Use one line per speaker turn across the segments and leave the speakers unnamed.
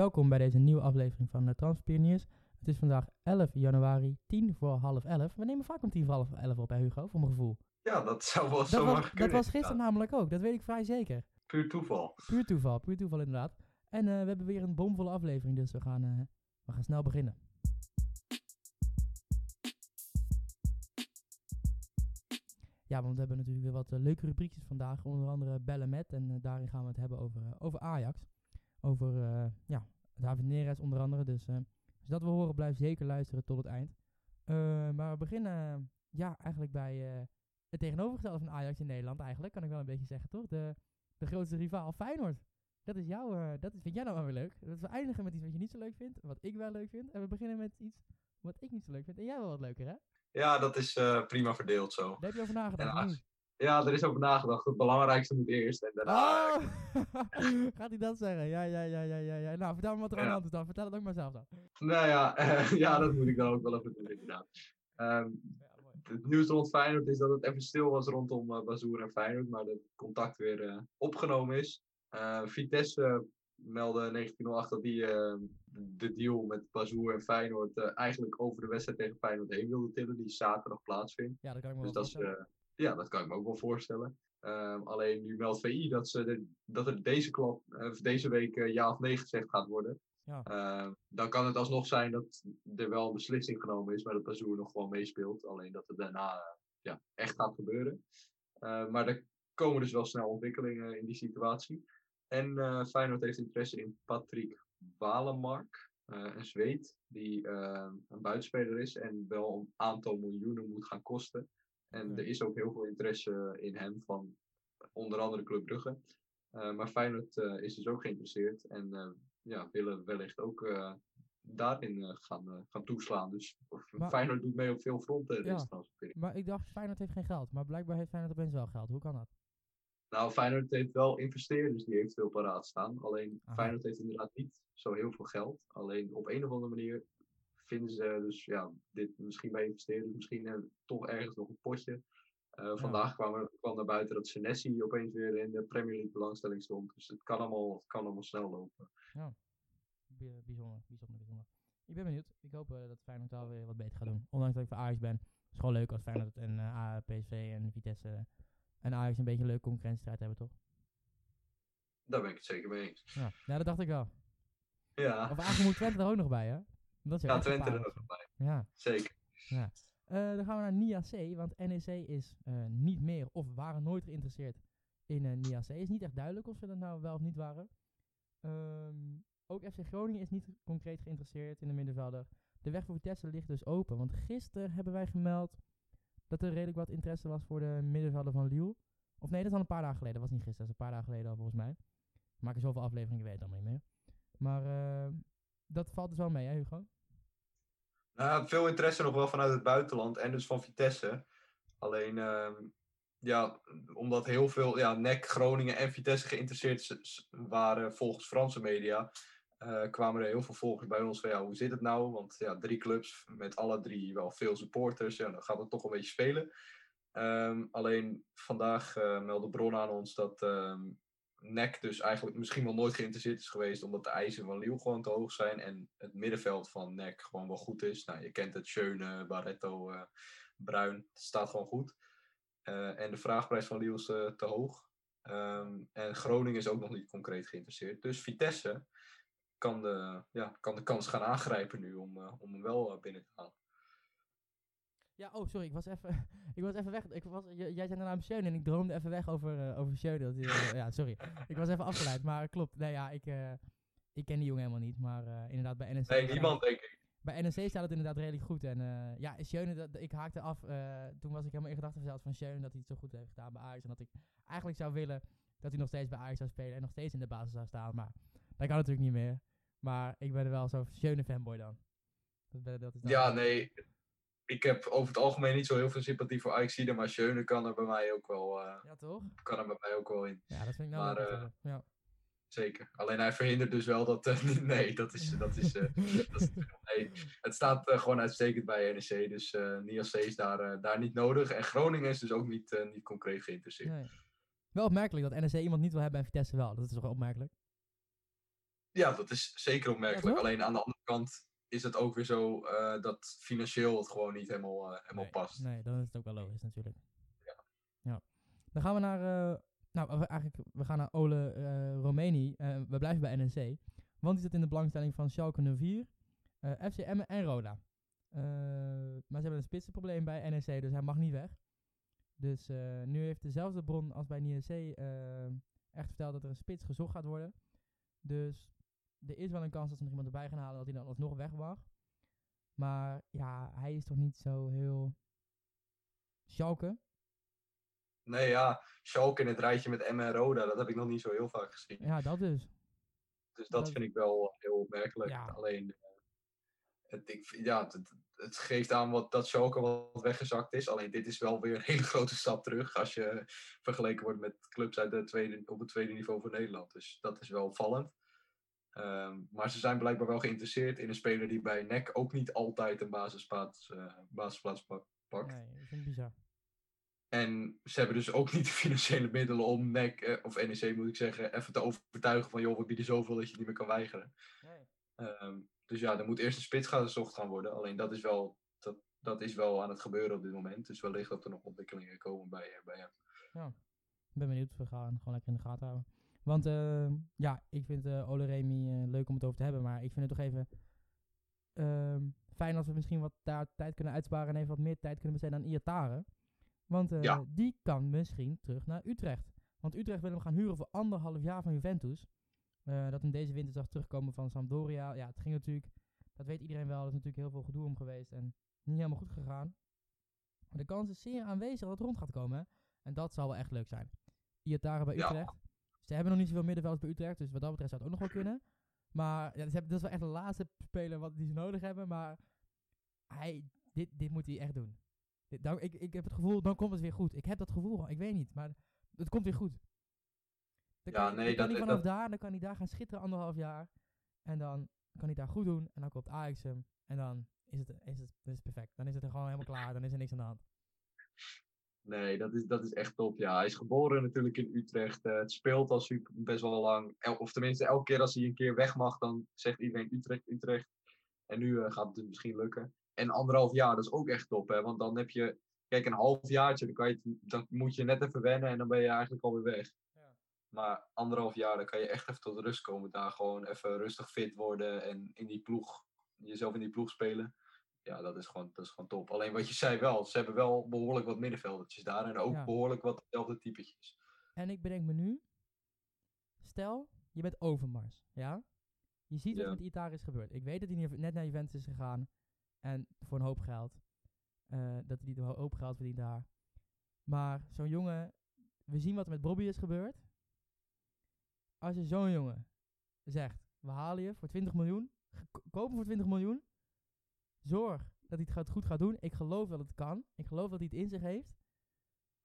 Welkom bij deze nieuwe aflevering van de Transpioniers. Het is vandaag 11 januari, 10 voor half 11. We nemen vaak om 10 voor half 11 op, hè Hugo, voor mijn gevoel.
Ja, dat zou wel zomaar
was, dat
kunnen.
was gisteren namelijk ook, dat weet ik vrij zeker.
Puur toeval.
Puur toeval, puur toeval inderdaad. En eh, we hebben weer een bomvolle aflevering, dus we gaan, eh, we gaan snel beginnen. Ja, want we hebben natuurlijk weer wat eh, leuke rubriekjes vandaag. Onder andere Bellen met. En eh, daarin gaan we het hebben over, eh, over Ajax. Over eh, ja, David Neres onder andere. Dus eh, als dat wil horen, blijf zeker luisteren tot het eind. Eh, maar we beginnen ja, eigenlijk bij het tegenovergestelde van Ajax in Nederland. Eigenlijk kan ik wel een beetje zeggen, toch? De, de grootste rivaal Feyenoord. Dat is jouw, eh, dat is, vind jij nou wel weer leuk. Dat we eindigen met iets wat je niet zo leuk vindt, wat ik wel leuk vind. En we beginnen met iets wat ik niet zo leuk vind. En jij wel wat leuker, hè?
Ja, dat is prima verdeeld zo.
Daar heb je over nagedacht.
En
of
als-
niet?
Ja, er is over nagedacht. Het belangrijkste moet eerst. En daarna.
Oh! Gaat hij dat zeggen? Ja, ja, ja, ja, ja, ja. Nou, vertel me wat er aan de hand is dan. Vertel het ook maar zelf dan.
Nou ja, ja, dat moet ik dan ook wel even doen, inderdaad.
Mooi.
het nieuws rond Feyenoord is dat het even stil was rondom uh, Bazoer en Feyenoord, maar dat het contact weer eh, opgenomen is. Eh, Vitesse meldde 1908 dat die de deal met Bazoer en Feyenoord eigenlijk over de wedstrijd tegen Feyenoord heen wilde tillen, die zaterdag plaatsvindt.
Ja, dat kan ik me
Dus
wel
dat is, ja, dat kan ik me ook wel voorstellen. Ehm, alleen nu meldt VI dat, ze de- dat er deze, klap, eh, of deze week eh, ja of nee gezegd gaat worden.
Ja.
Ehm, dan kan het alsnog zijn dat er wel een beslissing genomen is, maar dat Bazoer nog gewoon meespeelt. Alleen dat het daarna eh, ja, echt gaat gebeuren. Eh, maar er komen dus wel snel ontwikkelingen in die situatie. En eh, Feyenoord heeft interesse in Patrick Walemark, eh, een Zweed, die eh, een buitenspeler is en wel een aantal miljoenen moet gaan kosten. En er is ook heel veel interesse in hem van onder andere Club Brugge. Eh, maar Feyenoord eh, is dus ook geïnteresseerd en eh, ja, willen wellicht ook daarin gaan, gaan toeslaan. Dus
Maar-
Feyenoord doet mee op veel fronten
Ja. Maar ik dacht, Feyenoord heeft geen geld. Maar blijkbaar heeft Feyenoord opeens wel geld. Hoe kan dat?
Nou, Feyenoord heeft wel investeerders die eventueel paraat staan. Alleen
Aha.
Feyenoord heeft inderdaad niet zo heel veel geld. Alleen op een of andere manier vinden ze dus ja, dit misschien bij investeerders, misschien eh, toch ergens nog een potje. Eh, vandaag kwam, er, kwam naar buiten dat Senesi opeens weer in de Premier League belangstelling stond. Dus het kan allemaal, het kan allemaal snel lopen.
Bij- Bijzonder, bijzonder, bijzonder. Ik ben benieuwd. Ik hoop eh, dat Feyenoord wel weer wat beter gaat doen. Ondanks dat ik voor Ajax ben. Het is gewoon leuk als Feyenoord en eh, A- PSV en Vitesse en Ajax een beetje een leuke concurrentiestrijd hebben, toch?
Daar ben ik het zeker mee eens.
Ja, ja dat dacht ik wel.
Ja,
Of eigenlijk moet Twente er ook nog bij, hè? Dat is
ja Twente er ook nog bij.
Ja.
Zeker.
Eh, dan gaan we naar NIA C, want NEC is eh, niet meer of waren nooit geïnteresseerd in eh NIA C. Is niet echt duidelijk of ze dat nou wel of niet waren. Ehm, ook FC Groningen is niet concreet geïnteresseerd in de middenvelder. De weg voor Vitesse ligt dus open, want gisteren hebben wij gemeld dat er redelijk wat interesse was voor de middenvelder van Lille. Of nee, dat is al een paar dagen geleden. Dat was niet gisteren, dat is een paar dagen geleden al volgens mij. We maken zoveel afleveringen, ik weet het allemaal niet meer. Maar eh, dat valt dus wel mee, hè Hugo?
Nou, veel interesse nog wel vanuit het buitenland en dus van Vitesse. Alleen, ehm, ja, omdat heel veel, ja, NEC, Groningen en Vitesse geïnteresseerd waren volgens Franse media, eh, kwamen er heel veel volgers bij ons van, ja, hoe zit het nou? Want ja, drie clubs met alle drie wel veel supporters, ja, dan gaat het toch een beetje spelen. Ehm, alleen vandaag eh meldde Bron aan ons dat ehm NEC dus eigenlijk misschien wel nooit geïnteresseerd is geweest, omdat de eisen van Lille gewoon te hoog zijn en het middenveld van NEC gewoon wel goed is. Nou, je kent het, Schöne, Barretto, eh, Bruin, het staat gewoon goed. Eh, en de vraagprijs van Lille is eh, te hoog. Ehm, en Groningen is ook nog niet concreet geïnteresseerd. Dus Vitesse kan de, ja, kan de kans gaan aangrijpen nu om, om hem wel binnen te halen.
Ja, oh sorry, ik was even, ik was even weg. Ik was, jij zei de naam Schöne en ik droomde even weg over, eh, over Schöne. Dat eh, ja, sorry. Ik was even afgeleid, maar klopt. Nee, ja, ik, eh, ik ken die jongen helemaal niet. Maar inderdaad, bij NEC...
Nee, niemand denk ik.
Bij NEC staat het inderdaad redelijk goed. En ja, Schöne, dat, ik haakte af. toen was ik helemaal in gedachten verzeld van Schöne dat hij het zo goed heeft gedaan bij Ajax. En dat ik eigenlijk zou willen dat hij nog steeds bij Ajax zou spelen en nog steeds in de basis zou staan. Maar dat kan natuurlijk niet meer. Maar ik ben er wel zo'n Schöne fanboy dan. Dat is dan-
Ja, nee. Ik heb over het algemeen niet zo heel veel sympathie voor Ajax, maar Schöne kan er bij mij ook wel, eh,
Ja, toch?
kan er bij mij ook wel in.
Ja, dat vind ik nou
Maar, eh,
ja.
Zeker. Alleen hij verhindert dus wel dat. eh, nee, dat is. Dat is, dat is nee, het staat gewoon uitstekend bij NEC. Dus Nias C is daar, daar niet nodig. En Groningen is dus ook niet, niet concreet geïnteresseerd.
Nee. Wel opmerkelijk dat NEC iemand niet wil hebben en Vitesse wel. Dat is toch opmerkelijk?
Ja, dat is zeker opmerkelijk. Alleen aan de andere kant is het ook weer zo eh, dat financieel het gewoon niet helemaal, eh, helemaal
nee,
past.
Nee, dan is het ook wel logisch natuurlijk.
Ja.
ja. Dan gaan we naar, eh, nou eigenlijk, we gaan naar Ole Romeni. We blijven bij NEC. Want die zit in de belangstelling van Schalke 04, eh, FC Emmen en Roda. Maar ze hebben een spitsenprobleem bij NEC, dus hij mag niet weg. Dus nu heeft dezelfde bron als bij NEC echt verteld dat er een spits gezocht gaat worden. Dus er is wel een kans dat ze nog iemand erbij gaan halen dat hij dan alsnog weg mag. Maar ja, hij is toch niet zo heel Schalke?
Nee, ja, Schalke in het rijtje met en Roda, dat heb ik nog niet zo heel vaak gezien.
Ja, dat dus.
Dus dat
dat-
vind ik wel heel opmerkelijk.
Ja.
Alleen, eh, het, ik, ja, het, het- geeft aan wat, dat Schalke wat weggezakt is. Alleen dit is wel weer een hele grote stap terug als je vergeleken wordt met clubs uit de tweede, op het tweede niveau van Nederland. Dus dat is wel opvallend. Ehm, maar ze zijn blijkbaar wel geïnteresseerd in een speler die bij NEC ook niet altijd een basisplaats, eh, basisplaats pak- pakt.
Nee, dat vind ik bizar.
En ze hebben dus ook niet de financiële middelen om NEC, eh, of NEC moet ik zeggen, even te overtuigen van joh, we bieden zoveel dat je het niet meer kan weigeren.
Nee.
Ehm, dus ja, er moet eerst een spits gaan gezocht gaan worden. Alleen dat is wel, dat, dat is wel aan het gebeuren op dit moment. Dus wellicht dat er nog ontwikkelingen komen bij, eh, bij hem.
Ik ben benieuwd. We gaan gewoon lekker in de gaten houden. Want eh, ja, ik vind eh Ole Remy eh, leuk om het over te hebben. Maar ik vind het toch even ehm, fijn als we misschien wat daar tijd kunnen uitsparen. En even wat meer tijd kunnen besteden aan Iataren. Want eh,
Ja.
die kan misschien terug naar Utrecht. Want Utrecht wil hem gaan huren voor anderhalf jaar van Juventus. Dat hem deze winter zag terugkomen van Sampdoria. Ja, het ging natuurlijk, dat weet iedereen wel, er is natuurlijk heel veel gedoe om geweest. En niet helemaal goed gegaan. Maar de kans is zeer aanwezig dat het rond gaat komen. hè. En dat zal wel echt leuk zijn. Iataren bij
Ja.
Ze hebben nog niet zoveel middenvelders bij Utrecht. Dus wat dat betreft zou het ook nog wel kunnen. Maar ja, ze hebben, dat is wel echt de laatste speler wat die ze nodig hebben. Maar hij, dit, dit moet hij echt doen. Dit, nou, ik, ik heb het gevoel, dan komt het weer goed. Ik heb dat gevoel, ik weet niet. Maar het komt weer goed. Dan
Ja,
kan, hij-
nee,
dan kan
dat-
hij vanaf
dat-
daar, dan kan hij daar gaan schitteren anderhalf jaar. En dan kan hij daar goed doen. En dan komt Ajax hem. En dan is het, is het, is het perfect. Dan is het er gewoon helemaal klaar. Dan is er niks aan de hand.
Nee, dat is, dat is echt top. Ja, hij is geboren natuurlijk in Utrecht. eh, het speelt al super, best wel lang. El- of tenminste, elke keer als hij een keer weg mag, dan zegt iedereen Utrecht, Utrecht. En nu eh, gaat het dus misschien lukken. En anderhalf jaar, dat is ook echt top. Hè? Want dan heb je, kijk, een half jaartje, dan, kan je, dan moet je net even wennen en dan ben je eigenlijk alweer weg.
Ja.
Maar anderhalf jaar, dan kan je echt even tot rust komen. Daar gewoon even rustig fit worden en in die ploeg, jezelf in die ploeg spelen. Ja, dat is, gewoon, dat is gewoon top. Alleen wat je zei wel, ze hebben wel behoorlijk wat middenveldertjes daar. En ook
Ja.
behoorlijk wat dezelfde typetjes.
En ik bedenk me nu. Stel, je bent Overmars, ja? Je ziet wat
Ja.
er met Itar is gebeurd. Ik weet dat hij net naar Juventus is gegaan. En voor een hoop geld. Eh, dat hij een hoop geld verdient daar. Maar zo'n jongen... We zien wat er met Bobby is gebeurd. Als je zo'n jongen zegt... We halen je voor 20 miljoen. Kopen voor 20 miljoen. Zorg dat hij het gaat, goed gaat doen. Ik geloof dat het kan. Ik geloof dat hij het in zich heeft.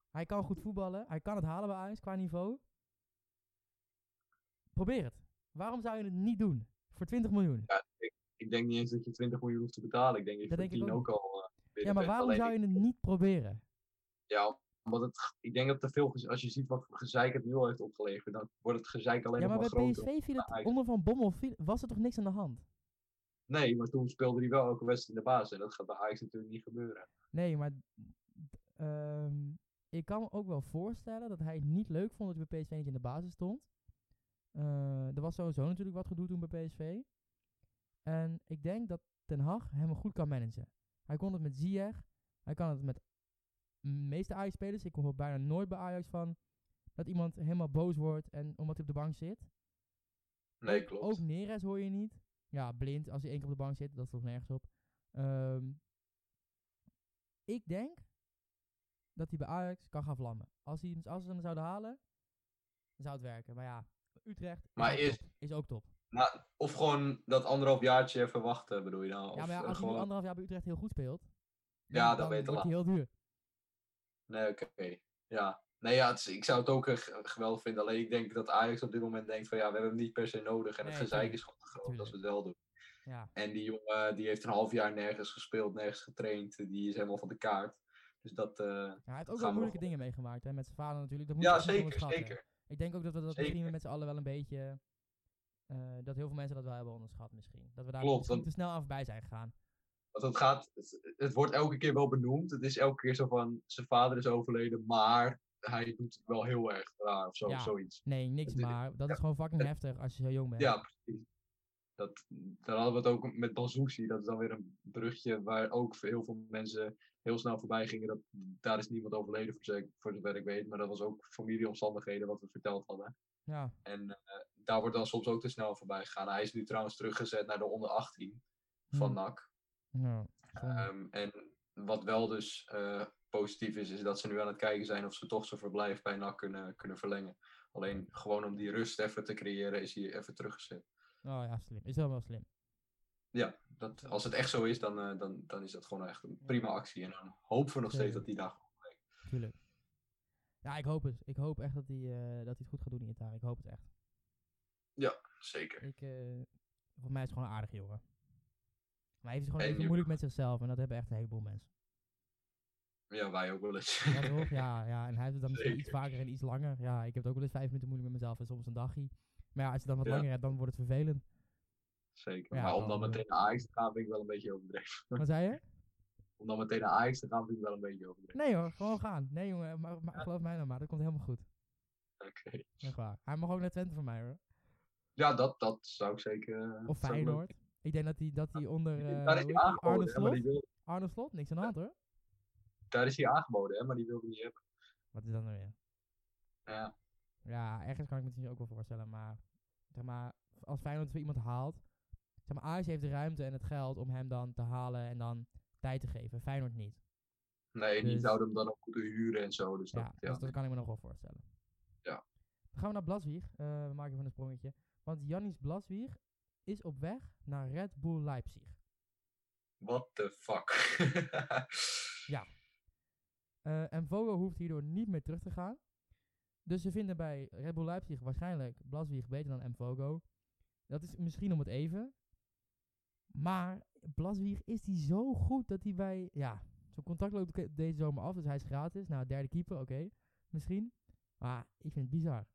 Hij kan goed voetballen. Hij kan het halen bij Ajax qua niveau. Probeer het. Waarom zou je het niet doen? Voor 20 miljoen.
Ik denk niet eens dat je 20 miljoen hoeft te betalen. Ik denk dat je voor
ik
10
ook
ook al uh,
Ja, maar waarom zou je het niet proberen?
Ja, omdat het, ik denk dat te veel, als je ziet wat voor gezeik het nu al heeft opgeleverd, dan wordt het gezeik alleen
Ja,
nog
maar
maar
bij. PSV viel het onder Van Bommel, viel- was er toch niks aan de hand?
Nee, maar toen speelde hij wel elke wedstrijd in de basis. En dat gaat bij Ajax natuurlijk niet gebeuren.
Nee, maar ehm, ik kan me ook wel voorstellen dat hij het niet leuk vond dat hij bij PSV niet in de basis stond. Eh, er was sowieso natuurlijk wat gedoe toen bij PSV. En ik denk dat Ten Hag hem goed kan managen. Hij kon het met Ziyech. Hij kan het met de meeste Ajax-spelers. Ik hoor bijna nooit bij Ajax van dat iemand helemaal boos wordt en omdat hij op de bank zit.
Nee, klopt.
Ook Neres hoor je niet. Ja, blind als hij één keer op de bank zit. Dat sloeg nergens op. Ehm, ik denk dat hij bij Ajax kan gaan vlammen. Als, hij, als ze hem zouden halen, dan zou het werken. Maar ja, Utrecht is,
Maar
top. is ook top.
Nou, of gewoon dat anderhalf jaartje even wachten, bedoel je nou?
ja, maar ja,
eh,
als hij
gewoon...
anderhalf jaar bij Utrecht heel goed speelt,
Ja, dan
dan
ben je
wordt hij heel duur.
Nee, oké. Ja. Nee, ja, is- ik zou het ook geweldig vinden. Alleen ik denk dat Ajax op dit moment denkt van ja, we hebben hem niet per se nodig. En het
Nee,
gezeik is gewoon te groot als we het wel doen.
Ja,
En die jongen die heeft een half jaar nergens gespeeld, nergens getraind. Die is helemaal van de kaart. Dus dat, eh,
Ja, hij heeft ook wel moeilijke dingen meegemaakt hè, met zijn vader natuurlijk. Dat moet
ja, zeker, zeker.
Ik denk ook dat we dat
Zeker.
misschien met z'n allen wel een beetje eh, dat heel veel mensen dat wel hebben onderschat misschien. Dat we daar
Klopt, want-
te snel aan voorbij zijn gegaan.
Want het gaat, het, het wordt elke keer wel benoemd. Het is elke keer zo van, zijn vader is overleden, maar hij doet het wel heel erg raar of zo,
Ja.
zoiets.
Nee, niks
is-
maar. Dat is gewoon fucking heftig als je zo jong bent.
Ja, precies. Dat, daar hadden we het ook met Banzuzi. Dat is dan weer een brugje waar ook heel veel mensen heel snel voorbij gingen. Dat, daar is niemand overleden, voor, zover ik- voor zover ik weet. Maar dat was ook familieomstandigheden, wat we verteld hadden.
Ja,
En eh, daar wordt dan soms ook te snel voorbij gegaan. Hij is nu trouwens teruggezet naar de onder 18 van
Hmm.
NAC.
ja.
Ehm, en wat wel dus eh, positief is, is dat ze nu aan het kijken zijn of ze toch zijn verblijf bij NAC kunnen, kunnen verlengen. Alleen gewoon om die rust even te creëren, is hij even teruggezet.
Oh ja, slim. Is wel slim.
Ja, dat, als het echt zo is, dan, eh, dan, dan is dat gewoon echt een prima actie. En dan hopen we nog steeds dat die daar
Tuurlijk. Ja, ik hoop het. Ik hoop echt dat hij, eh, dat hij het goed gaat doen in Italië. Ik hoop het echt.
Zeker.
Ik, eh voor mij is het gewoon een aardige jongen. Maar hij heeft het gewoon
En
een beetje
je-
moeilijk met zichzelf. En dat hebben echt een heleboel mensen.
Ja, wij ook wel eens.
Ja, toch? Ja, ja. En hij heeft het dan misschien iets vaker en iets langer. Ja, ik heb het ook wel eens vijf minuten moeilijk met mezelf en soms een dagje. Maar ja, als je dan wat
Ja.
langer hebt, dan wordt het vervelend.
Zeker.
Ja,
maar om
dan, eh,
meteen naar Ajax te gaan, vind ik wel een beetje overdreven.
Wat zei je?
om dan meteen naar Ajax te gaan, vind ik wel een beetje overdreven.
Nee hoor, gewoon gaan. Nee jongen, maar, maar geloof mij nou maar, dat komt helemaal goed.
Oké.
Echt waar. Hij mag ook naar Twente voor mij hoor.
Ja, dat, dat zou ik zeker... eh,
Of Feyenoord. Ik denk dat hij dat die onder eh,
Daar is hij
die? Arne
aangeboden, hè, maar
Slot. Arne Slot, niks aan de hand hoor.
Daar is hij aangeboden, hè, maar die wilde niet hebben.
Wat is dat nou weer?
Ja,
Ja, ergens kan ik me het misschien ook wel voorstellen, maar zeg maar, als Feyenoord weer iemand haalt, zeg maar, Ajax heeft de ruimte en het geld om hem dan te halen en dan tijd te geven. Feyenoord niet.
nee, die
Dus-
zouden hem dan ook moeten huren en zo. Dus dat,
Ja,
ja,
dus dat kan ik me nog wel voorstellen.
Ja.
Dan gaan we naar Blaswieg. Eh, we maken even een sprongetje. Want Jannis Blaswieg is op weg naar Red Bull Leipzig.
What the fuck?
En Vogel hoeft hierdoor niet meer terug te gaan. Dus ze vinden bij Red Bull Leipzig waarschijnlijk Blaswieg beter dan Mvogo. Dat is misschien om het even. Maar Blaswieg is die zo goed dat hij bij... Ja, zijn contract loopt deze zomer af, dus hij is gratis. Nou, derde keeper, oké. misschien. Maar ik vind het bizar.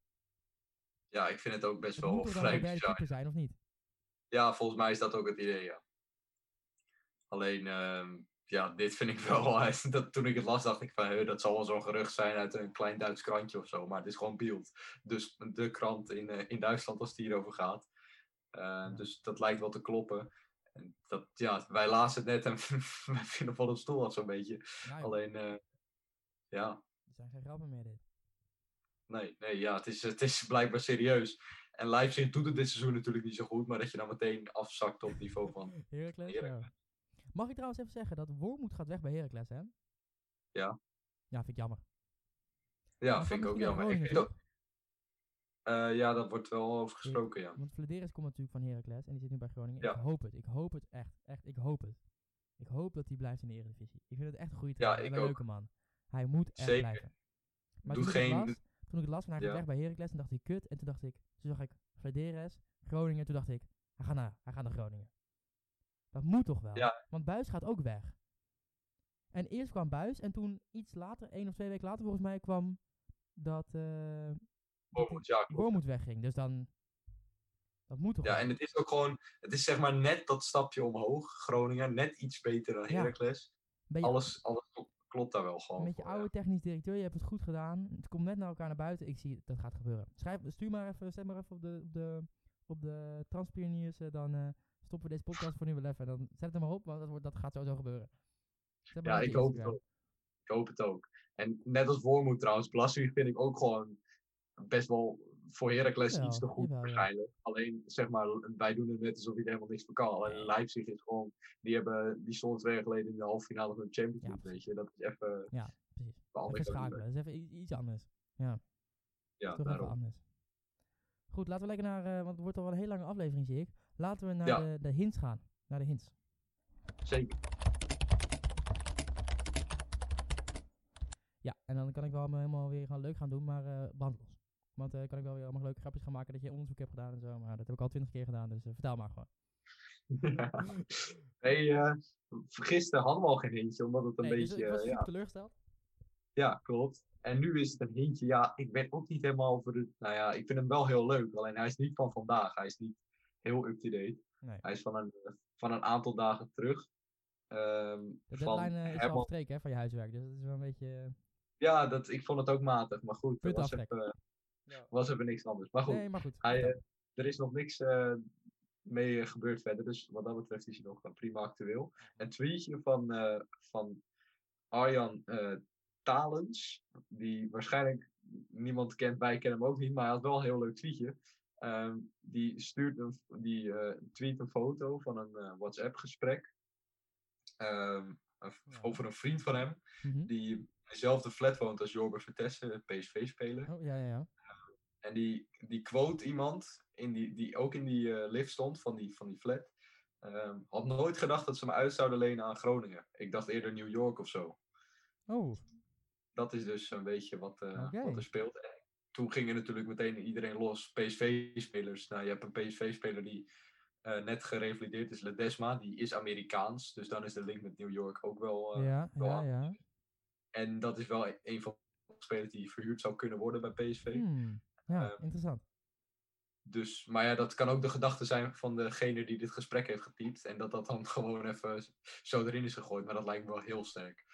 ja, ik vind het ook best
Het
wel vrij bizar.
keeper zijn, of niet?
Ja, volgens mij is dat ook het idee, ja. Alleen, ehm, ja, dit vind ik wel... dat, toen ik het las, dacht ik van... "Huh, dat zal wel zo'n gerucht zijn uit een klein Duits krantje of zo. Maar het is gewoon beeld. Dus de krant in, eh, in Duitsland als het hierover gaat. Eh, Dus dat lijkt wel te kloppen. En dat, ja, wij lazen het net en wij vinden van een stoel af zo'n beetje.
Ja,
Alleen, eh, ja,
er zijn geen grappen meer dit.
nee, nee, ja, het is, het is blijkbaar serieus. En Leipzig doet het dit seizoen natuurlijk niet zo goed, maar dat je dan meteen afzakt op het niveau van...
Heracles?
Heracles.
Ja. Mag ik trouwens even zeggen dat Wormoed gaat weg bij Heracles, hè?
Ja.
Ja, vind ik jammer.
Ja, vind ik ook jammer. Ik vind Eh, ja, dat wordt wel over gesproken, ja.
Want Vladeris komt natuurlijk van Heracles en die zit nu bij Groningen.
Ja.
Ik hoop het. Ik hoop het echt. Echt, ik hoop het. Ik hoop dat hij blijft in de Eredivisie. Ik vind het echt een goede
Ja,
trainer en
ik
een
ook.
leuke man. Hij moet echt
Zeker.
blijven. Maar
Doet
toen, ik
geen-
las, toen ik het las van hij gaat
Ja.
weg bij Heracles, toen dacht ik kut. En toen dacht ik, toen zag ik Vladeris, Groningen. Toen dacht ik, hij gaat naar, hij gaat naar Groningen. Dat moet toch wel?
Ja.
Want Buis gaat ook weg. En eerst kwam Buis en toen iets later, één of twee weken later volgens mij, kwam dat, dat
Wormoed, ja, klopt.
Wormoed wegging. Dus dan, dat moet toch
Ja,
wel?
en het is ook gewoon, het is zeg maar net dat stapje omhoog, Groningen, net iets beter dan. Heracles. Alles, alles kl- klopt daar wel gewoon
Met je oude technisch directeur, je hebt het goed gedaan. Het komt net naar elkaar naar buiten. Ik zie dat gaat gebeuren. Schrijf, stuur maar even, zet maar even op de, op de, op de eh, dan eh, stoppen we deze podcast voor nu wel even. Dan zet het maar op, want dat, wordt, dat gaat sowieso gebeuren.
Ja,
je
ik hoop het ook. Ik hoop het ook. En net als Wormoed trouwens, Blaswig vind ik ook gewoon best wel voor Heracles iets te goed
jawel, ja.
waarschijnlijk. Alleen, zeg maar, wij doen het net alsof hij er helemaal niks voor kan. Alleen
Nee.
Leipzig is gewoon, die, hebben, die stonden twee jaar geleden in de halve finale van de Champions
Ja,
League, weet je. Dat is even
Ja, precies. Even schakelen. Dat is even iets anders. Ja,
Ja,
toch even
daarom.
anders. Goed, laten we lekker naar, eh, want het wordt al wel een hele lange aflevering zie ik. Laten we naar
Ja.
de, de hints gaan. Naar de hints.
Zeker.
Ja, en dan kan ik wel helemaal weer gaan leuk gaan doen, maar brandlos. Want eh kan ik wel weer allemaal leuke grapjes gaan maken dat je onderzoek hebt gedaan en zo. Maar dat heb ik al twintig keer gedaan, dus eh, vertel maar gewoon.
hey, eh, gisteren hadden we al geen hintje, omdat het een
nee, dus
beetje...
ik was super
ja,
teleurgesteld.
Ja, klopt. En nu is het een hintje. Ja, ik ben ook niet helemaal voor het. Nou ja, ik vind hem wel heel leuk. Alleen hij is niet van vandaag. Hij is niet heel up-to-date.
Nee.
Hij is van een, van een aantal dagen terug. Ehm,
De
van
deadline eh, is
Herman-
hè, van je huiswerk, dus dat is wel een beetje... eh,
Ja, dat, ik vond het ook matig. Maar goed, er
Punt
was
aftrekken.
even,
Ja.
was even niks anders. Maar goed,
Nee, maar goed.
hij, eh, er is nog niks eh, mee gebeurd verder. Dus wat dat betreft is hij nog prima actueel. Een tweetje van, eh, van Arjan eh, Talens. Die waarschijnlijk niemand kent. Wij kennen hem ook niet. Maar hij had wel een heel leuk tweetje. Ehm, die stuurt een, die eh, tweet een foto van een eh, WhatsApp gesprek. Ehm. Over een vriend van hem.
Mhm.
Die in dezelfde flat woont als Jorbe Vertessen, PSV-speler.
Oh, ja, ja, ja.
En die, die quote iemand, in die, die ook in die eh, lift stond van die, van die flat. ehm, had nooit gedacht dat ze me uit zouden lenen aan Groningen. Ik dacht eerder New York of zo.
Oh,
Dat is dus een beetje wat, wat er speelt. En toen ging er natuurlijk meteen iedereen los. PSV-spelers. Nou, je hebt een PSV-speler die eh, net gerevalideerd is, Ledesma. Die is Amerikaans. Dus dan is de link met New York ook wel. eh,
ja,
wel
ja,
aan.
ja.
En dat is wel een van de spelers die verhuurd zou kunnen worden bij PSV.
Hmm. Ja,
Ehm,
interessant.
Dus, maar ja, dat kan ook de gedachte zijn van degene die dit gesprek heeft getypt. En dat dat dan gewoon even zo erin is gegooid. Maar dat lijkt me wel heel sterk.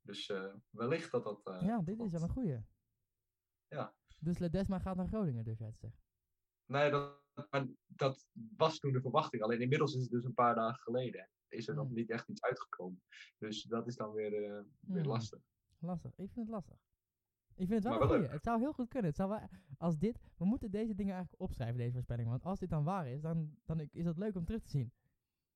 Dus eh, wellicht dat dat.
ja, dit is wel een goeie.
Ja.
Dus Ledesma gaat naar Groningen, durf jij te zeggen.
Nee, dat, dat was toen de verwachting. Alleen inmiddels is het dus een paar dagen geleden. En is er nog
Hmm.
niet echt iets uitgekomen. Dus dat is dan weer, eh, weer
Hmm.
lastig.
Lastig. Ik vind het lastig. Ik vind het wel
wel leuk.
Het zou heel goed kunnen. Het zou wel, als dit, we moeten deze dingen eigenlijk opschrijven, deze voorspellingen. Want als dit dan waar is, dan, dan is het leuk om terug te zien.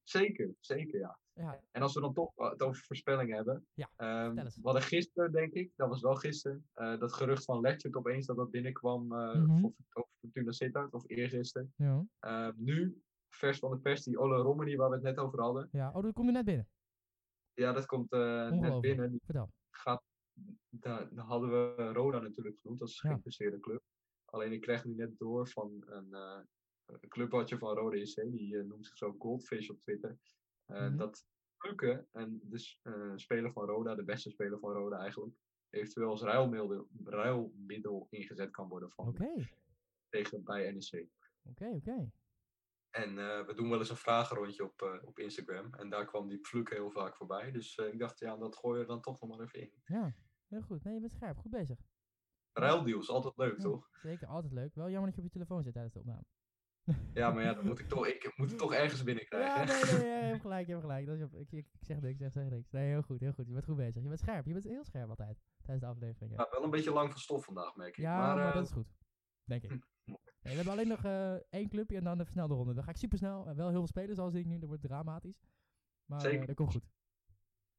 Zeker, zeker ja.
Ja,
En als we dan toch eh, het over voorspellingen hebben.
Ja, eens.
we hadden gisteren, denk ik, dat was wel gisteren, eh, dat gerucht van Letchert opeens dat dat binnenkwam eh
Mhm.
voor, over Fortuna Sittard, of eergisteren.
ja,
Ehm, nu, vers van de pers, die Ole Romani waar we het net over hadden.
ja. Oh, dat komt er net binnen.
Ja, dat komt net binnen. Die
Vertel.
gaat, daar, daar hadden we Roda natuurlijk genoemd als
Ja.
geïnteresseerde club. Alleen ik kreeg nu net door van een clubwatcher van Roda JC, die eh, noemt zich zo Goldfish op Twitter. eh,
Mhm.
Dat Plukken, en dus eh speler van Roda, de beste speler van Roda eigenlijk, eventueel als ruilmiddel, ruilmiddel ingezet kan worden van, tegen, bij NEC.
oké, oké.
En we doen wel eens een vragenrondje op, op Instagram. En daar kwam die Plukken heel vaak voorbij. Dus ik dacht, ja, dat gooi je er dan toch nog maar even in.
Ja, heel goed. Nee, je bent scherp. Goed bezig.
Ruildeals, altijd leuk,
Ja,
toch?
Zeker, altijd leuk. Wel jammer dat je op je telefoon zit tijdens de opname.
Ja, maar ja, dan moet ik toch, ik moet het toch ergens binnenkrijgen.
Ja,
hè?
nee, nee, je hebt gelijk, je hebt gelijk. Dat is ik, ik, zeg niks, ik zeg niks. Nee, heel goed, heel goed. Je bent goed bezig. Je bent scherp. Je bent heel scherp altijd tijdens de aflevering. Ja,
Ja, wel een beetje lang van stof vandaag, merk ik.
ja
maar,
maar,
eh,
dat is goed. Denk ik. Nee, we hebben alleen nog eh, één clubje en dan de versnelde ronde. Dan ga ik super snel. wel heel veel spelers, al zie ik nu. Dat wordt dramatisch. Maar eh,
Zeker.
dat komt goed.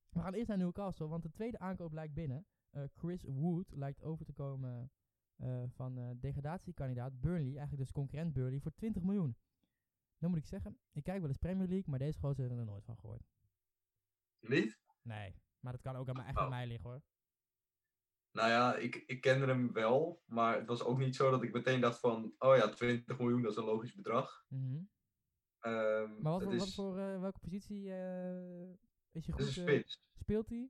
We gaan eerst naar Newcastle, want de tweede aankoop lijkt binnen. Eh, Chris Wood lijkt over te komen eh, van eh, degradatiekandidaat Burnley. Eigenlijk dus concurrent Burnley voor 20 miljoen. Dan moet ik zeggen, ik kijk wel eens Premier League, maar deze gozer heb ik er nooit van gehoord.
Niet?
Nee, maar dat kan ook aan mij, echt
Oh.
aan mij liggen hoor.
Nou ja, ik, ik kende hem wel. Maar het was ook niet zo dat ik meteen dacht van... Oh ja, 20 miljoen, dat is een logisch bedrag.
Mhm.
Ehm,
Maar wat voor, wat
is,
voor eh, welke positie is je goed?
is een spits.
speelt hij?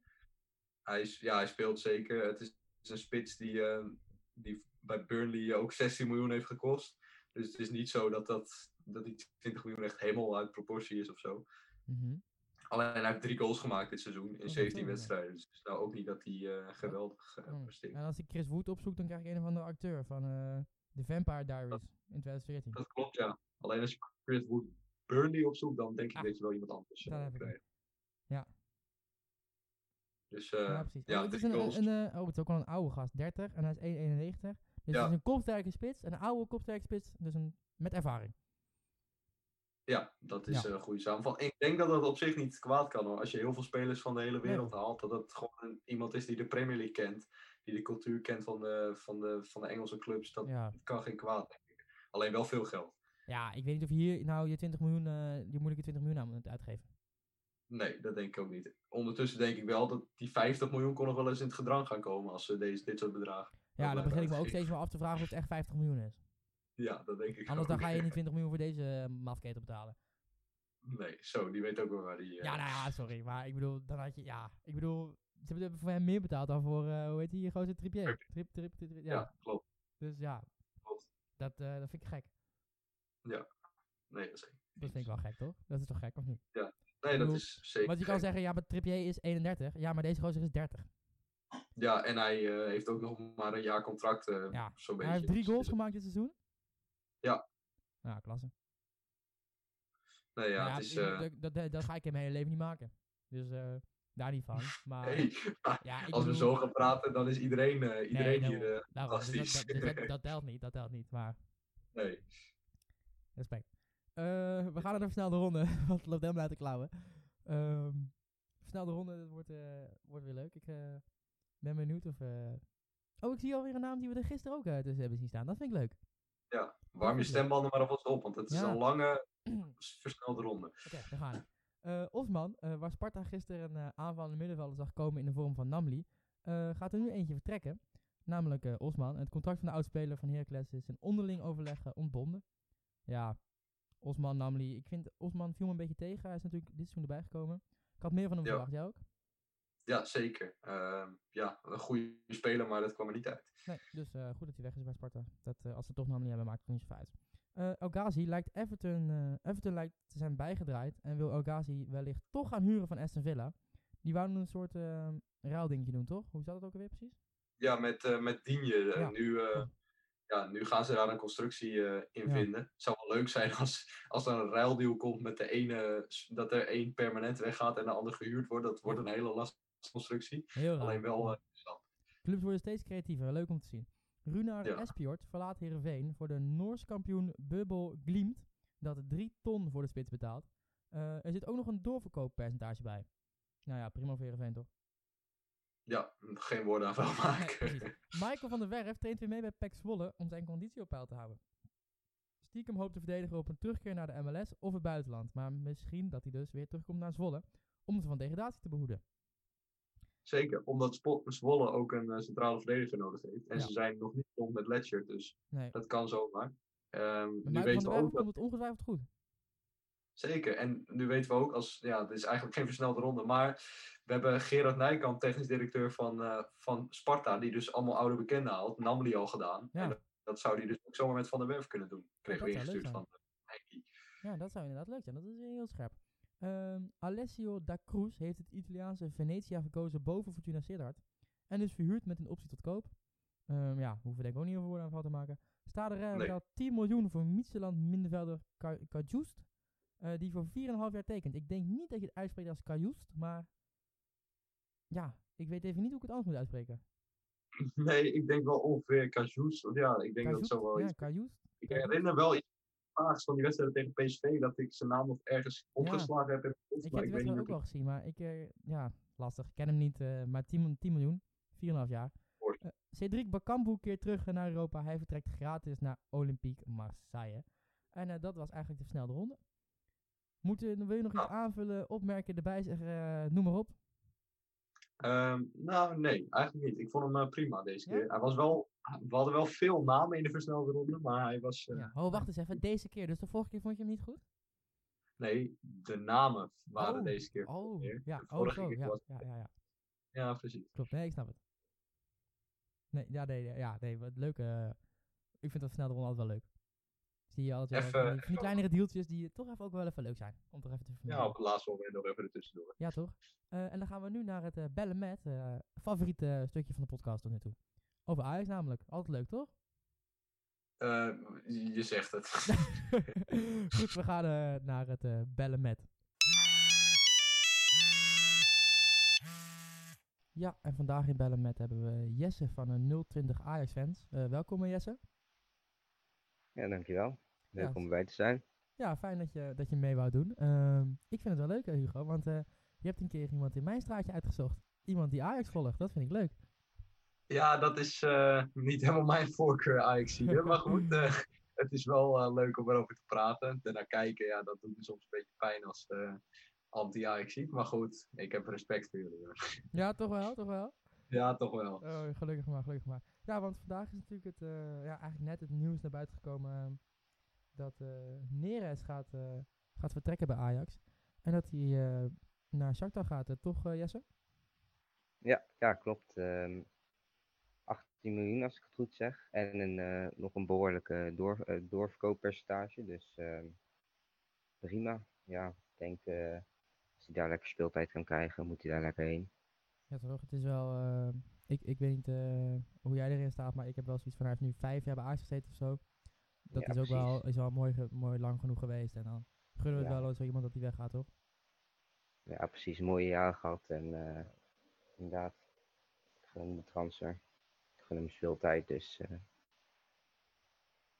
Hij is, ja, hij speelt zeker. Het is, is een spits die, eh, die bij Burnley ook 16 miljoen heeft gekost. Dus het is niet zo dat, dat, dat die 20 miljoen echt helemaal uit proportie is of zo.
Mhm.
Alleen hij heeft drie goals gemaakt dit seizoen in
dat
17
wel, ja.
wedstrijden. Dus het is nou ook niet dat hij eh, geweldig presteert.
En als ik Chris Wood opzoek, dan krijg ik een of andere acteur van eh The Vampire Diaries in 2014.
Dat klopt, ja. Alleen als je Chris Wood Burnley opzoekt, dan denk ik
Ah,
dat je wel iemand anders krijgt.
Ja.
Dus eh,
ja, precies.
ja,
oh, het is een, een, een, eh, oh, het is ook wel een oude gast, 30 en hij is 1,91. Dus
Ja.
het is een kopsterke spits, een oude kopsterke spits, dus een, met ervaring.
Ja, dat is
Ja.
een goede samenvatting. Ik denk dat dat op zich niet kwaad kan hoor. Als je heel veel spelers van de hele wereld haalt, dat het gewoon iemand is die de Premier League kent. Die de cultuur kent van de, van de, van de Engelse clubs. Dat kan geen kwaad, denk ik. Alleen wel veel geld.
ja, ik weet niet of je hier nou je 20 miljoen, eh je moeilijke 20 miljoen aan moet uitgeven.
Nee, dat denk ik ook niet. Ondertussen denk ik wel dat die 50 miljoen kon nog wel eens in het gedrang gaan komen als ze deze, dit soort bedragen.
Ja, dan begin ik me ook steeds wel af te vragen of het echt 50 miljoen is.
Ja, dat denk ik
Anders dan ga je niet 20 miljoen voor deze uh, mafketel betalen.
Nee, zo, die weet ook wel waar die... eh,
Ja, nou ja, sorry. Maar ik bedoel, dan had je, ja, ik bedoel, ze hebben voor hem meer betaald dan voor, eh, hoe heet die Trippier.
Trippier.
Trip, trip, trip, trip-
Ja,
ja.
klopt.
Dus ja,
klopt.
dat, eh, dat vind ik gek.
Nee, dat is,
Dat vind ik wel gek, toch? Dat is toch gek, of niet?
Nee, dat
bedoel,
is zeker.
Want je kan zeggen, ja, maar Trippier is 31. Ja, maar deze gozer is 30.
Ja, en hij eh, heeft ook nog maar een jaar contract. eh
Ja,
zo'n
Hij heeft drie
Dus,
goals gemaakt dit seizoen.
Ja.
Ja, klasse.
Nee, ja,
Maar
het is. eh,
dat, dat, dat ga ik in mijn hele leven niet maken. Dus daar niet van. Maar
hey,
ja,
als we zo gaan praten, dan is iedereen, iedereen
Nee,
hier.
daarom, dus dat,
fantastisch.
dat, dus dat, dat telt niet, dat telt niet. Maar
nee.
respect. Eh, we gaan naar de versnelde ronde, want het loopt helemaal uit de klauwen. Ehm versnelde ronde, dat wordt, eh, wordt weer leuk. Ik eh, ben benieuwd of... Oh, ik zie alweer een naam die we er gisteren ook tussen hebben zien staan. Dat vind ik leuk.
Ja, warm je stembanden maar alvast op, want het is
Ja.
een lange, versnelde ronde.
Oké, daar gaan we. Osman, waar Sparta gisteren een uh, aanvallende middenvelder zag komen in de vorm van Namli, gaat er nu eentje vertrekken. Namelijk Osman. Het contract van de oudspeler van Heracles is in onderling overleg ontbonden. Ja, Osman, Namli. Ik vind Osman viel me een beetje tegen. Hij is natuurlijk dit seizoen erbij gekomen. Ik had meer van hem
Ja.
verwacht. Jij ook?
Ja, zeker. Ehm, ja, een goede speler, maar dat kwam er niet uit.
Nee, dus eh, goed dat hij weg is bij Sparta. Dat, eh, als ze toch Namli hebben, maakt het niet zo uit. Eh El Ghazi lijkt Everton, eh, Everton lijkt te zijn bijgedraaid. En wil El Ghazi wellicht toch gaan huren van Aston Villa. Die wouden een soort uh, ruildingetje doen, toch? Hoe zat het ook alweer precies?
Ja, met, eh met Digne. eh,
Ja.
Nu, eh, ja, nu gaan ze daar een constructie eh, in
Ja.
vinden. Het zou wel leuk zijn als, als er een ruildeal komt met de ene, dat er één permanent weggaat en de ander gehuurd wordt. Dat wordt een hele lastige constructie.
Heel.
Alleen wel eh, interessant.
Clubs worden steeds creatiever, leuk om te zien. Runar
Ja.
Espjord verlaat Heerenveen voor de Noors kampioen Bubbel Glimt, dat 3 ton voor de spits betaalt. Eh, er zit ook nog een doorverkooppercentage bij. Nou ja, prima voor Heerenveen toch?
Ja, geen woorden aan vuil maken.
Michael van der Werf traint weer mee bij PEC Zwolle om zijn conditie op peil te houden. Stiekem hoopt de verdediger op een terugkeer naar de MLS of het buitenland, maar misschien dat hij dus weer terugkomt naar Zwolle om ze van degradatie te behoeden.
Zeker, omdat Zwolle ook een eh, centrale verdediger nodig heeft. En
Ja.
ze zijn nog niet rond met Letcher, dus
Nee,
dat kan zomaar. Ehm,
met
nu
Michael van
weten
der
we
Werf
ook dat
komt het ongetwijfeld goed.
Zeker. En nu weten we ook, als, ja, het is eigenlijk geen versnelde ronde, maar we hebben Gerard Nijkamp, technisch directeur van, eh, van Sparta, die dus allemaal oude bekenden haalt. Namely al gedaan.
Ja.
En dat, dat zou hij dus ook zomaar met Van der Werf kunnen doen. We
zou leuk
ingestuurd van uh, Henkie.
Ja, dat zou inderdaad leuk zijn. Dat is heel scherp. Ehm, Alessio da Cruz heeft het Italiaanse Venetia gekozen boven Fortuna Sittard. En is verhuurd met een optie tot koop. Ehm, ja, hoeven we denk ik ook niet over woorden aan te maken. Rennes
Nee.
betaalt 10 miljoen voor Midtjylland middenvelder Ka- Kajust. Eh, die voor 4,5 jaar tekent. Ik denk niet dat je het uitspreekt als Kajust, maar... Ja, ik weet even niet hoe ik het anders moet uitspreken.
Nee, ik denk wel ongeveer Cajous. of Ja, ik denk dat het zo wel
Ja,
iets. Ik herinner wel iets vaags van die wedstrijd tegen PSV, dat ik zijn naam nog ergens opgeslagen heb.
Ik heb die wedstrijd ook wel gezien, maar ik, eh, ja, lastig. Ik ken hem niet, eh, maar 10, miljoen- 10 miljoen, 4,5 jaar. Cedric Bakambu keert terug naar Europa. Hij vertrekt gratis naar Olympique Marseille. En dat was eigenlijk de versnelde ronde. Moeten, wil je nog iets
Nou.
aanvullen, opmerken, erbij zeggen, eh, noem maar op.
Ehm, nou, nee, eigenlijk niet. Ik vond hem eh, prima deze
Ja?
keer. Hij was wel, we hadden wel veel namen in de versnelde ronde, maar hij was. eh,
Ja. Oh, wacht eens even. Deze keer. Dus de vorige keer vond je hem niet goed?
Nee, de namen waren
Oh,
deze keer.
Oh, ja.
De
Oh,
vorige keer
Ja,
was-
ja, ja, ja.
Ja, precies.
Klopt. Nee, ik snap het. Nee, ja, nee, ja, nee, wat leuk. eh, ik vind dat versnelde ronde altijd wel leuk. Zie je altijd
Even-
die, die kleinere deeltjes die toch even ook wel even leuk zijn. Om toch even te
Ja,
vermelden.
op het laatste moment nog even ertussendoor.
Ja, toch? Eh, en dan gaan we nu naar het eh, bellen met eh, favoriete stukje van de podcast tot nu toe. Over Ajax namelijk. Altijd leuk, toch?
Je zegt het.
Goed, we gaan naar het bellen met. Ja, en vandaag in bellen met hebben we Jesse van een 020 Ajax fans. Welkom Jesse.
Ja, dankjewel. Leuk
Ja,
om erbij te zijn.
Ja, fijn dat je, dat je mee wou doen. Ehm, ik vind het wel leuk, eh, Hugo, want eh, je hebt een keer iemand in mijn straatje uitgezocht. Iemand die Ajax volgt, dat vind ik leuk.
Ja, dat is eh, niet helemaal mijn voorkeur ajax Maar goed, eh, het is wel leuk om erover te praten. Daarna kijken, ja, dat doet me soms een beetje pijn als eh anti-ajax Maar goed, ik heb respect voor jullie. hoor.
Ja, toch wel, toch wel.
Ja, toch wel.
Oh, gelukkig maar, gelukkig maar. Ja, want vandaag is natuurlijk het, eh, ja, eigenlijk net het nieuws naar buiten gekomen ehm, dat eh Neres gaat, eh, gaat vertrekken bij Ajax. En dat hij naar Shakhtar gaat, toch Jesse?
Ja, ja klopt. Ehm 18 miljoen als ik het goed zeg. En een, nog een behoorlijke door, doorverkooppercentage. Dus ehm, prima. Ja, ik denk als hij daar lekker speeltijd kan krijgen, moet hij daar lekker heen.
Ja, toch? Het is wel. Ik, ik weet niet eh, hoe jij erin staat, maar ik heb wel zoiets van. Hij heeft nu vijf jaar bij Ajax gezeten of zo. Dat
Ja,
is ook wel, is wel mooi, mooi lang genoeg geweest. En dan gunnen we het
Ja.
wel aan zo iemand dat hij weggaat, toch?
Ja, precies. Mooie jaar gehad. En eh, inderdaad, ik gun hem de transfer. Ik gun hem speeltijd. Dus eh,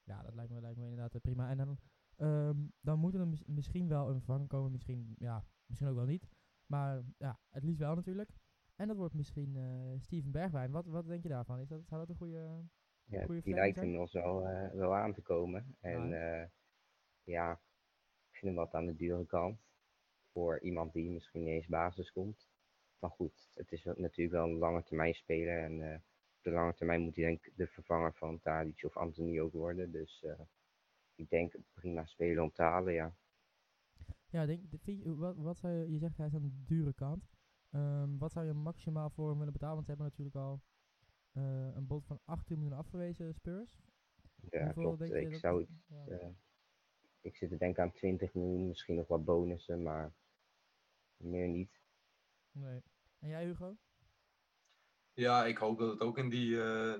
Ja, dat lijkt me, lijkt me inderdaad prima. En dan, ehm, dan moet er mis- misschien wel een vervanger komen. Misschien, ja, misschien ook wel niet. Maar ja, het liefst wel natuurlijk. En dat wordt misschien eh, Steven Bergwijn. Wat, wat denk je daarvan? Is dat, zou dat een goede...
ja,
Goeie
die lijkt
zijn?
inmiddels wel, eh, wel aan te komen. En
Ja,
ja. ja, ik vind hem wat aan de dure kant. Voor iemand die misschien niet eens basis komt. Maar goed, het is natuurlijk wel een lange termijn speler. En eh, op de lange termijn moet hij denk ik de vervanger van Tadic of Anthony ook worden. Dus eh, ik denk prima spelen om te halen, ja.
Ja, denk, de- vind je, wat, wat zou je, je zegt hij is aan de dure kant. Ehm, wat zou je maximaal voor hem willen betalen? Want ze hebben natuurlijk al eh, een bod van 18 miljoen afgewezen, Spurs.
Ja,
Hoeveel
klopt.
denk je
Ik
dat-
zou
ja.
eh, ik zit te denken aan 20 miljoen, misschien nog wat bonussen, maar meer niet.
Nee. En jij, Hugo?
Ja, ik hoop dat het ook in die, eh,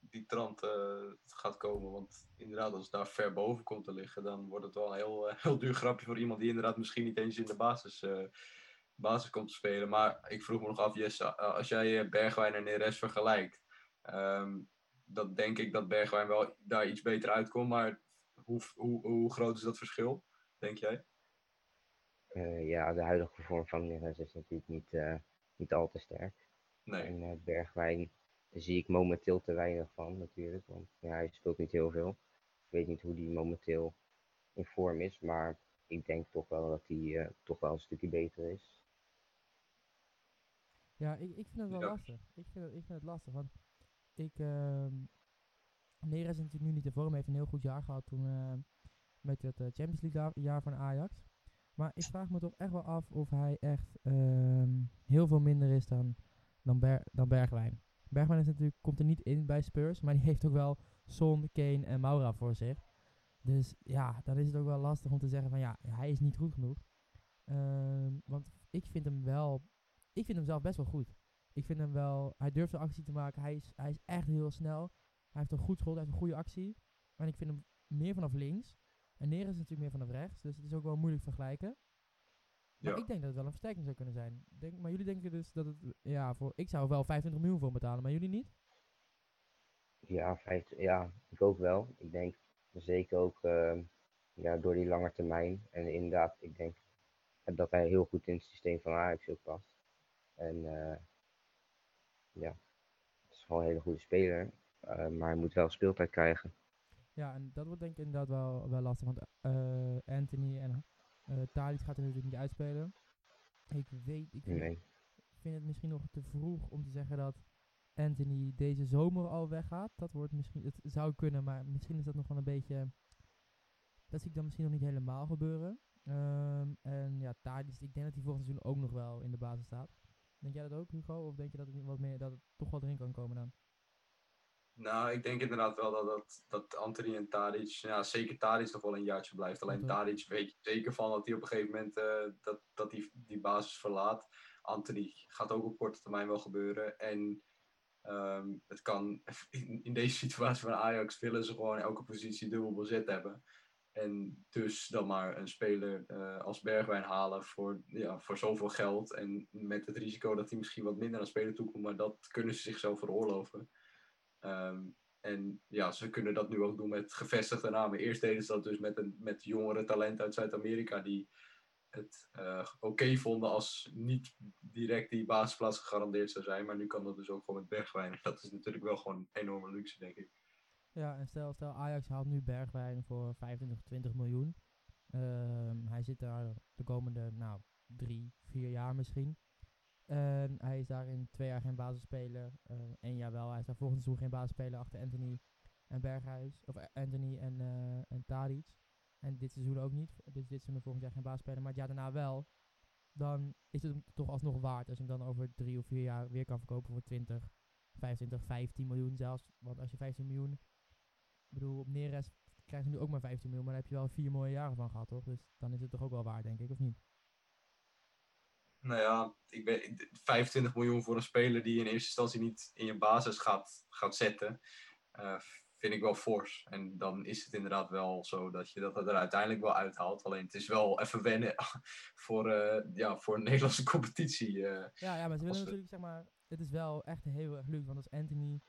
die trant eh, gaat komen. Want inderdaad, als het daar ver boven komt te liggen, dan wordt het wel een heel, heel duur grapje voor iemand die inderdaad misschien niet eens in de basis, eh, basis komt te spelen. Maar ik vroeg me nog af, Jesse, eh, als jij Bergwijn en Neres vergelijkt, ehm, dan denk ik dat Bergwijn wel daar iets beter uitkomt. Maar hoe, hoe, hoe groot is dat verschil, denk jij?
Eh, ja, de huidige vorm van Neres is natuurlijk niet, eh, niet al te sterk.
Nee.
En Bergwijn zie ik momenteel te weinig van natuurlijk, want ja, hij speelt niet heel veel. Ik weet niet hoe die momenteel in vorm is, maar ik denk toch wel dat hij toch wel een stukje beter is.
Ja, ik, ik vind het wel
Ja.
lastig. Ik vind het, ik vind het lastig, want ik... ehm Neres is natuurlijk nu niet de vorm. heeft een heel goed jaar gehad toen eh, met het eh, Champions League jaar- van Ajax. Maar ik vraag me toch echt wel af of hij echt ehm, heel veel minder is dan, dan, Ber- dan Bergwijn. Bergwijn is natuurlijk, komt er niet in bij Spurs, maar die heeft ook wel Son, Kane en Maura voor zich. Dus ja, dan is het ook wel lastig om te zeggen van ja, hij is niet goed genoeg. Ehm, want ik vind hem wel, ik vind hem zelf best wel goed. Ik vind hem wel, hij durft een actie te maken, hij is, hij is echt heel snel. Hij heeft een goed schot, hij heeft een goede actie. En ik vind hem meer vanaf links. En Neres is natuurlijk meer vanaf rechts, dus het is ook wel moeilijk vergelijken. Maar
Ja.
ik denk dat het wel een versterking zou kunnen zijn. Denk, maar jullie denken dus dat het, ja, voor, ik zou wel 25 miljoen voor betalen, maar jullie niet?
Ja, vijf, ja, ik ook wel. Ik denk zeker ook ehm, ja, door die lange termijn. En inderdaad, ik denk dat hij heel goed in het systeem van Ajax ook past. En eh, ja, het is gewoon een hele goede speler. eh, maar hij moet wel speeltijd krijgen.
Ja, en dat wordt denk ik inderdaad wel, wel lastig, want eh, Anthony en eh Tadic gaat er natuurlijk niet uitspelen. Ik weet, ik vind,
Nee.
vind het misschien nog te vroeg om te zeggen dat Anthony deze zomer al weggaat. Dat wordt misschien, het zou kunnen, maar misschien is dat nog wel een beetje, dat zie ik dan misschien nog niet helemaal gebeuren. Ehm, en ja, Tadic, ik denk dat hij volgend seizoen ook nog wel in de basis staat. Denk jij dat ook, Hugo? Of denk je dat het, wat meer, dat het toch wel erin kan komen dan?
Nou, ik denk inderdaad wel dat, dat, dat Anthony en Tadic, ja, zeker Tadic nog wel een jaartje blijft. Alleen
Mhm.
Tadic weet je zeker van dat hij op een gegeven moment eh, dat, dat die, die basis verlaat. Anthony gaat ook op korte termijn wel gebeuren. En ehm, het kan, in, in deze situatie van Ajax willen ze gewoon elke positie dubbel bezet hebben. En dus dan maar een speler eh, als Bergwijn halen voor, ja, voor zoveel geld. En met het risico dat hij misschien wat minder aan speler toekomt. Maar dat kunnen ze zichzelf veroorloven. Ehm, en ja, ze kunnen dat nu ook doen met gevestigde namen. Eerst deden ze dat dus met, een, met jongere talenten uit Zuid-Amerika die het eh, oké vonden als niet direct die basisplaats gegarandeerd zou zijn. Maar nu kan dat dus ook gewoon met Bergwijn. Dat is natuurlijk wel gewoon een enorme luxe, denk ik.
Ja, en stel, stel Ajax haalt nu Bergwijn voor 25, 20 miljoen. Ehm, hij zit daar de komende, nou, drie, vier jaar misschien. En hij is daar in twee jaar geen basisspeler. eh één jaar wel. Hij is daar volgend seizoen geen basisspeler achter Anthony en Berghuis. Of eh, Anthony en, eh en Tadic. En dit seizoen ook niet. Dus dit seizoen en volgend jaar geen basisspeler. Maar het jaar daarna wel. dan is het hem toch alsnog waard als je hem dan over drie of vier jaar weer kan verkopen voor 20, 25, 15 miljoen zelfs. Want als je 15 miljoen, ik bedoel, op Neres krijgen ze nu ook maar 15 miljoen, maar daar heb je wel vier mooie jaren van gehad, toch? Dus dan is het toch ook wel waard, denk ik, of niet?
Nou ja, ik ben, 25 miljoen voor een speler die je in eerste instantie niet in je basis gaat, gaat zetten, eh, vind ik wel fors. En dan is het inderdaad wel zo dat je dat er uiteindelijk wel uithaalt. Alleen het is wel even wennen voor, eh, ja, voor een Nederlandse competitie. eh.
Ja, ja maar ze willen
we-
natuurlijk, zeg maar, het is wel echt heel erg luxe. Want als Anthony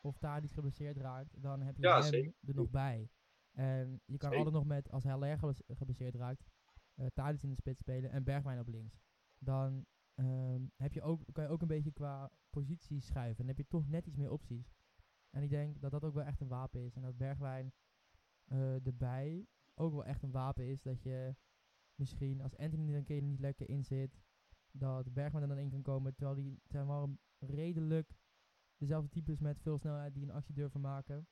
of Tadic geblesseerd raakt, dan heb je
Ja,
hem
zeker.
er nog bij. En je kan
Zeker.
altijd nog met, als Heller geblesseerd raakt, eh Tadic in de spits spelen en Bergwijn op links. Dan ehm, heb je ook, kan je ook een beetje qua positie schuiven. Dan heb je toch net iets meer opties. En ik denk dat dat ook wel echt een wapen is. En dat Bergwijn eh, erbij ook wel echt een wapen is. Dat je misschien als Anthony er een keer niet lekker in zit, dat Bergman er dan in kan komen. Terwijl die zijn wel redelijk dezelfde types met veel snelheid die een actie durven maken.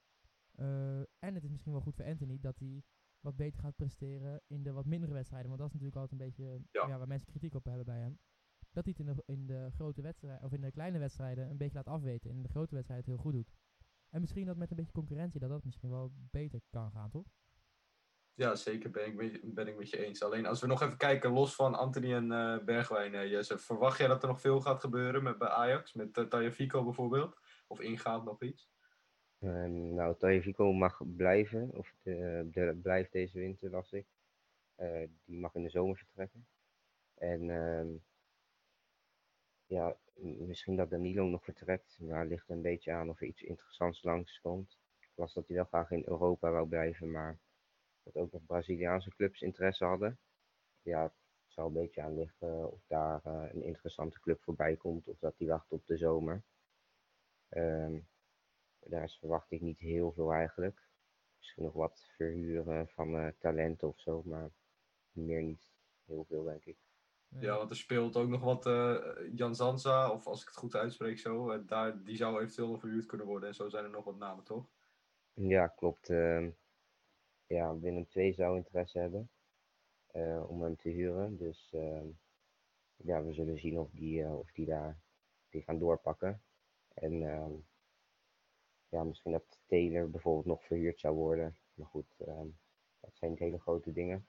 Eh, en het is misschien wel goed voor Anthony dat hij wat beter gaat presteren in de wat mindere wedstrijden. Want dat is natuurlijk altijd een beetje
Ja.
ja, waar mensen kritiek op hebben bij hem. Dat hij het in de, in de grote wedstrijden, of in de kleine wedstrijden, een beetje laat afweten. En in de grote wedstrijden het heel goed doet. En misschien dat met een beetje concurrentie, dat dat misschien wel beter kan gaan, toch?
Ja, zeker ben ik, met- ben ik met je eens. Alleen als we nog even kijken, los van Anthony en eh, Bergwijn, eh, Jesse, verwacht jij dat er nog veel gaat gebeuren met, bij Ajax? Met uh, bijvoorbeeld? Of ingaat nog iets?
Ehm, nou, Tagliafico mag blijven, of de, blijft deze winter, las ik. Die mag in de zomer vertrekken. En ehm, ja, misschien dat Danilo nog vertrekt, maar ligt een beetje aan of er iets interessants langskomt. Ik las dat hij wel graag in Europa wou blijven, maar dat ook nog Braziliaanse clubs interesse hadden. Ja, het zal een beetje aan liggen of daar eh, een interessante club voorbij komt of dat hij wacht op de zomer. Ehm, daar verwacht ik niet heel veel eigenlijk. Misschien nog wat verhuren van eh talenten of zo, maar meer niet heel veel, denk ik.
Ja, want er speelt ook nog wat eh, Jan Zanza, of als ik het goed uitspreek zo. daar, die zou eventueel verhuurd kunnen worden. En zo zijn er nog wat namen, toch?
Ja, klopt. ehm, ja, Willem II zou interesse hebben eh, om hem te huren. Dus ehm, ja, we zullen zien of die, eh, of die daar die gaan doorpakken. En ehm, ja, misschien dat Taylor bijvoorbeeld nog verhuurd zou worden. Maar goed, ehm, dat zijn niet hele grote dingen.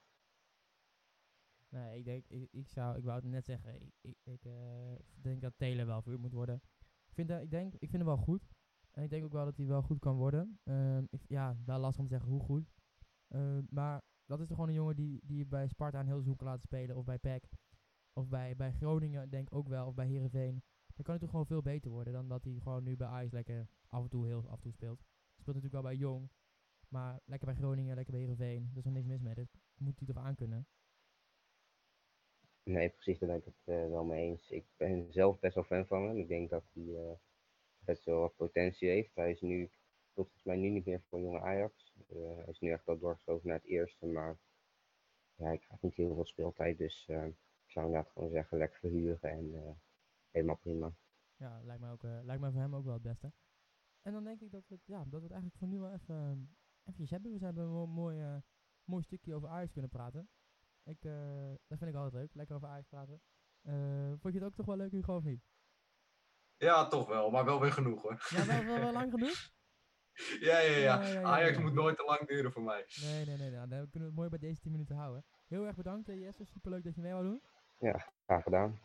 Nee, ik denk, ik, zou, ik wou het net zeggen, ik, ik, eh, denk dat Taylor wel verhuurd moet worden. Ik vind, ik, denk, ik vind hem wel goed. En ik denk ook wel dat hij wel goed kan worden. Ik, ja, wel lastig om te zeggen hoe goed. Ehm, maar dat is toch gewoon een jongen die, die bij Sparta een heel kan laten spelen. Of bij PEC. Of bij, bij Groningen denk ik ook wel. Of bij Heerenveen. Dan kan hij toch gewoon veel beter worden dan dat hij gewoon nu bij Ajax lekker af en toe heel af en toe speelt. Hij speelt natuurlijk wel bij Jong. Maar lekker bij Groningen, lekker bij Heerenveen. Er is er niks mis mee. Dat moet hij toch aankunnen.
Nee, precies, daar ben ik het eh, wel mee eens. Ik ben zelf best wel fan van hem. Ik denk dat hij eh, best wel wat potentie heeft. Hij is nu, volgens mij nu niet meer voor jonge Ajax. Eh, hij is nu echt wel doorgeschoven naar het eerste, maar ja, hij krijgt niet heel veel speeltijd. Dus eh, ik zou inderdaad gewoon zeggen, lekker verhuren en eh, helemaal prima.
Ja, lijkt mij, ook, eh, lijkt mij voor hem ook wel het beste. En dan denk ik dat we, het- ja, dat we het eigenlijk voor nu wel even eventjes hebben. We hebben een mo- mooi, eh, mooi stukje over Ajax kunnen praten. Ik, eh, dat vind ik altijd leuk, lekker over Ajax praten. Eh, vond je het ook toch wel leuk, Hugo, of niet?
Ja, toch wel. Maar wel weer genoeg, hoor.
Ja, wel, wel, wel lang genoeg?
Ja, ja, ja.
Ja, ja, ja,
Ajax
ja.
moet nooit te lang duren voor mij.
Nee, nee, nee. Nou, dan kunnen we het mooi bij deze 10 minuten houden. Heel erg bedankt, eh, Jesse. Superleuk dat je mee wou doen.
Graag gedaan.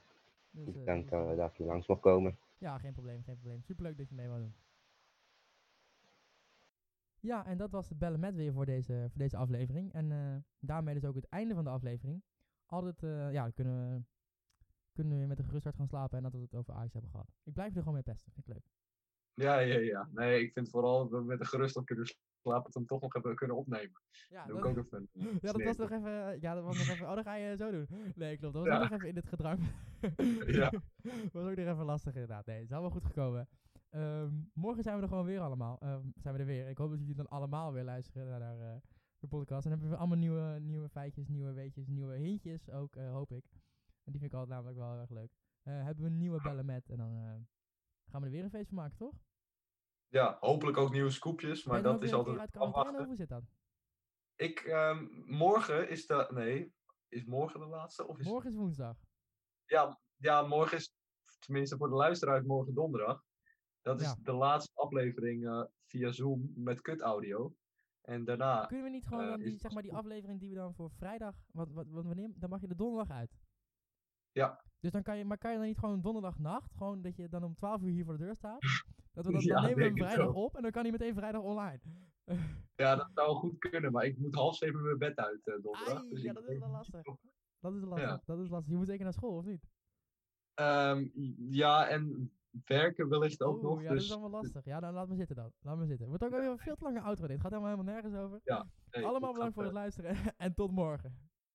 Dus,
Ik
eh,
dank
dus,
dat,
eh,
je langs mocht komen.
Ja, geen probleem, geen probleem. Superleuk dat je mee wou doen. Ja, en dat was de bellen met weer voor deze, voor deze aflevering. En eh, daarmee dus ook het einde van de aflevering. Altijd, eh, ja, kunnen we, kunnen we weer met een gerust hart gaan slapen en dat we het over Ajax hebben gehad. Ik blijf er gewoon mee pesten, vind ik leuk.
Ja, ja, ja. Nee, ik vind vooral dat we met een gerust op kunnen slapen, het hem toch nog hebben kunnen opnemen.
Ja,
Dat ook even.
ja, dat was nog even, ja, dat was nog even, oh, dan ga je zo doen. Nee, klopt, dat was
Ja.
ook nog even in het gedrang.
Ja.
was ook nog even lastig inderdaad. Nee, het is allemaal goed gekomen. Ehm, morgen zijn we er gewoon weer allemaal. Ehm, zijn we er weer. Ik hoop dat jullie dan allemaal weer luisteren naar, naar eh, de podcast. En dan hebben we allemaal nieuwe, nieuwe feitjes, nieuwe weetjes, nieuwe hintjes ook, eh, hoop ik. En die vind ik altijd namelijk wel heel erg leuk. Eh, hebben we een nieuwe bellen met en dan eh, gaan we er weer een feest van maken, toch?
ja, hopelijk ook nieuwe scoopjes, maar dat is altijd
uit
afwachten.
hoe zit dat?
Ik, ehm, morgen is dat, nee, is morgen de laatste? Of is
Morgen is woensdag.
ja, ja, morgen is, tenminste voor de luisteraars, morgen donderdag. Dat is
Ja.
de laatste aflevering eh, via Zoom met kut audio. En daarna,
Kunnen we niet gewoon
Eh,
die, zeg maar, die aflevering die we dan voor vrijdag, wat, wat, wanneer, dan mag je de donderdag uit.
Ja.
Dus dan kan je, maar kan je dan niet gewoon donderdagnacht, gewoon dat je dan om 12 uur hier voor de deur staat? Dat we dan,
Ja,
dan nemen we hem vrijdag op en dan kan hij meteen vrijdag online.
ja, dat zou goed kunnen, maar ik moet half zeven mijn bed uit eh, donderdag.
Ai,
dus
ja, dat is wel lastig. Dat is lastig, dat is lastig. Je moet zeker naar school, of niet?
Ehm, ja, en werken wellicht ook
Oeh,
nog.
ja, dat
dus
is allemaal lastig. Ja, dan laat me zitten dan. Laat me zitten. Wordt ook weer een veel te lange outro dit. Het gaat helemaal, helemaal nergens over.
nee,
Allemaal
dat
bedankt voor het luisteren en tot morgen.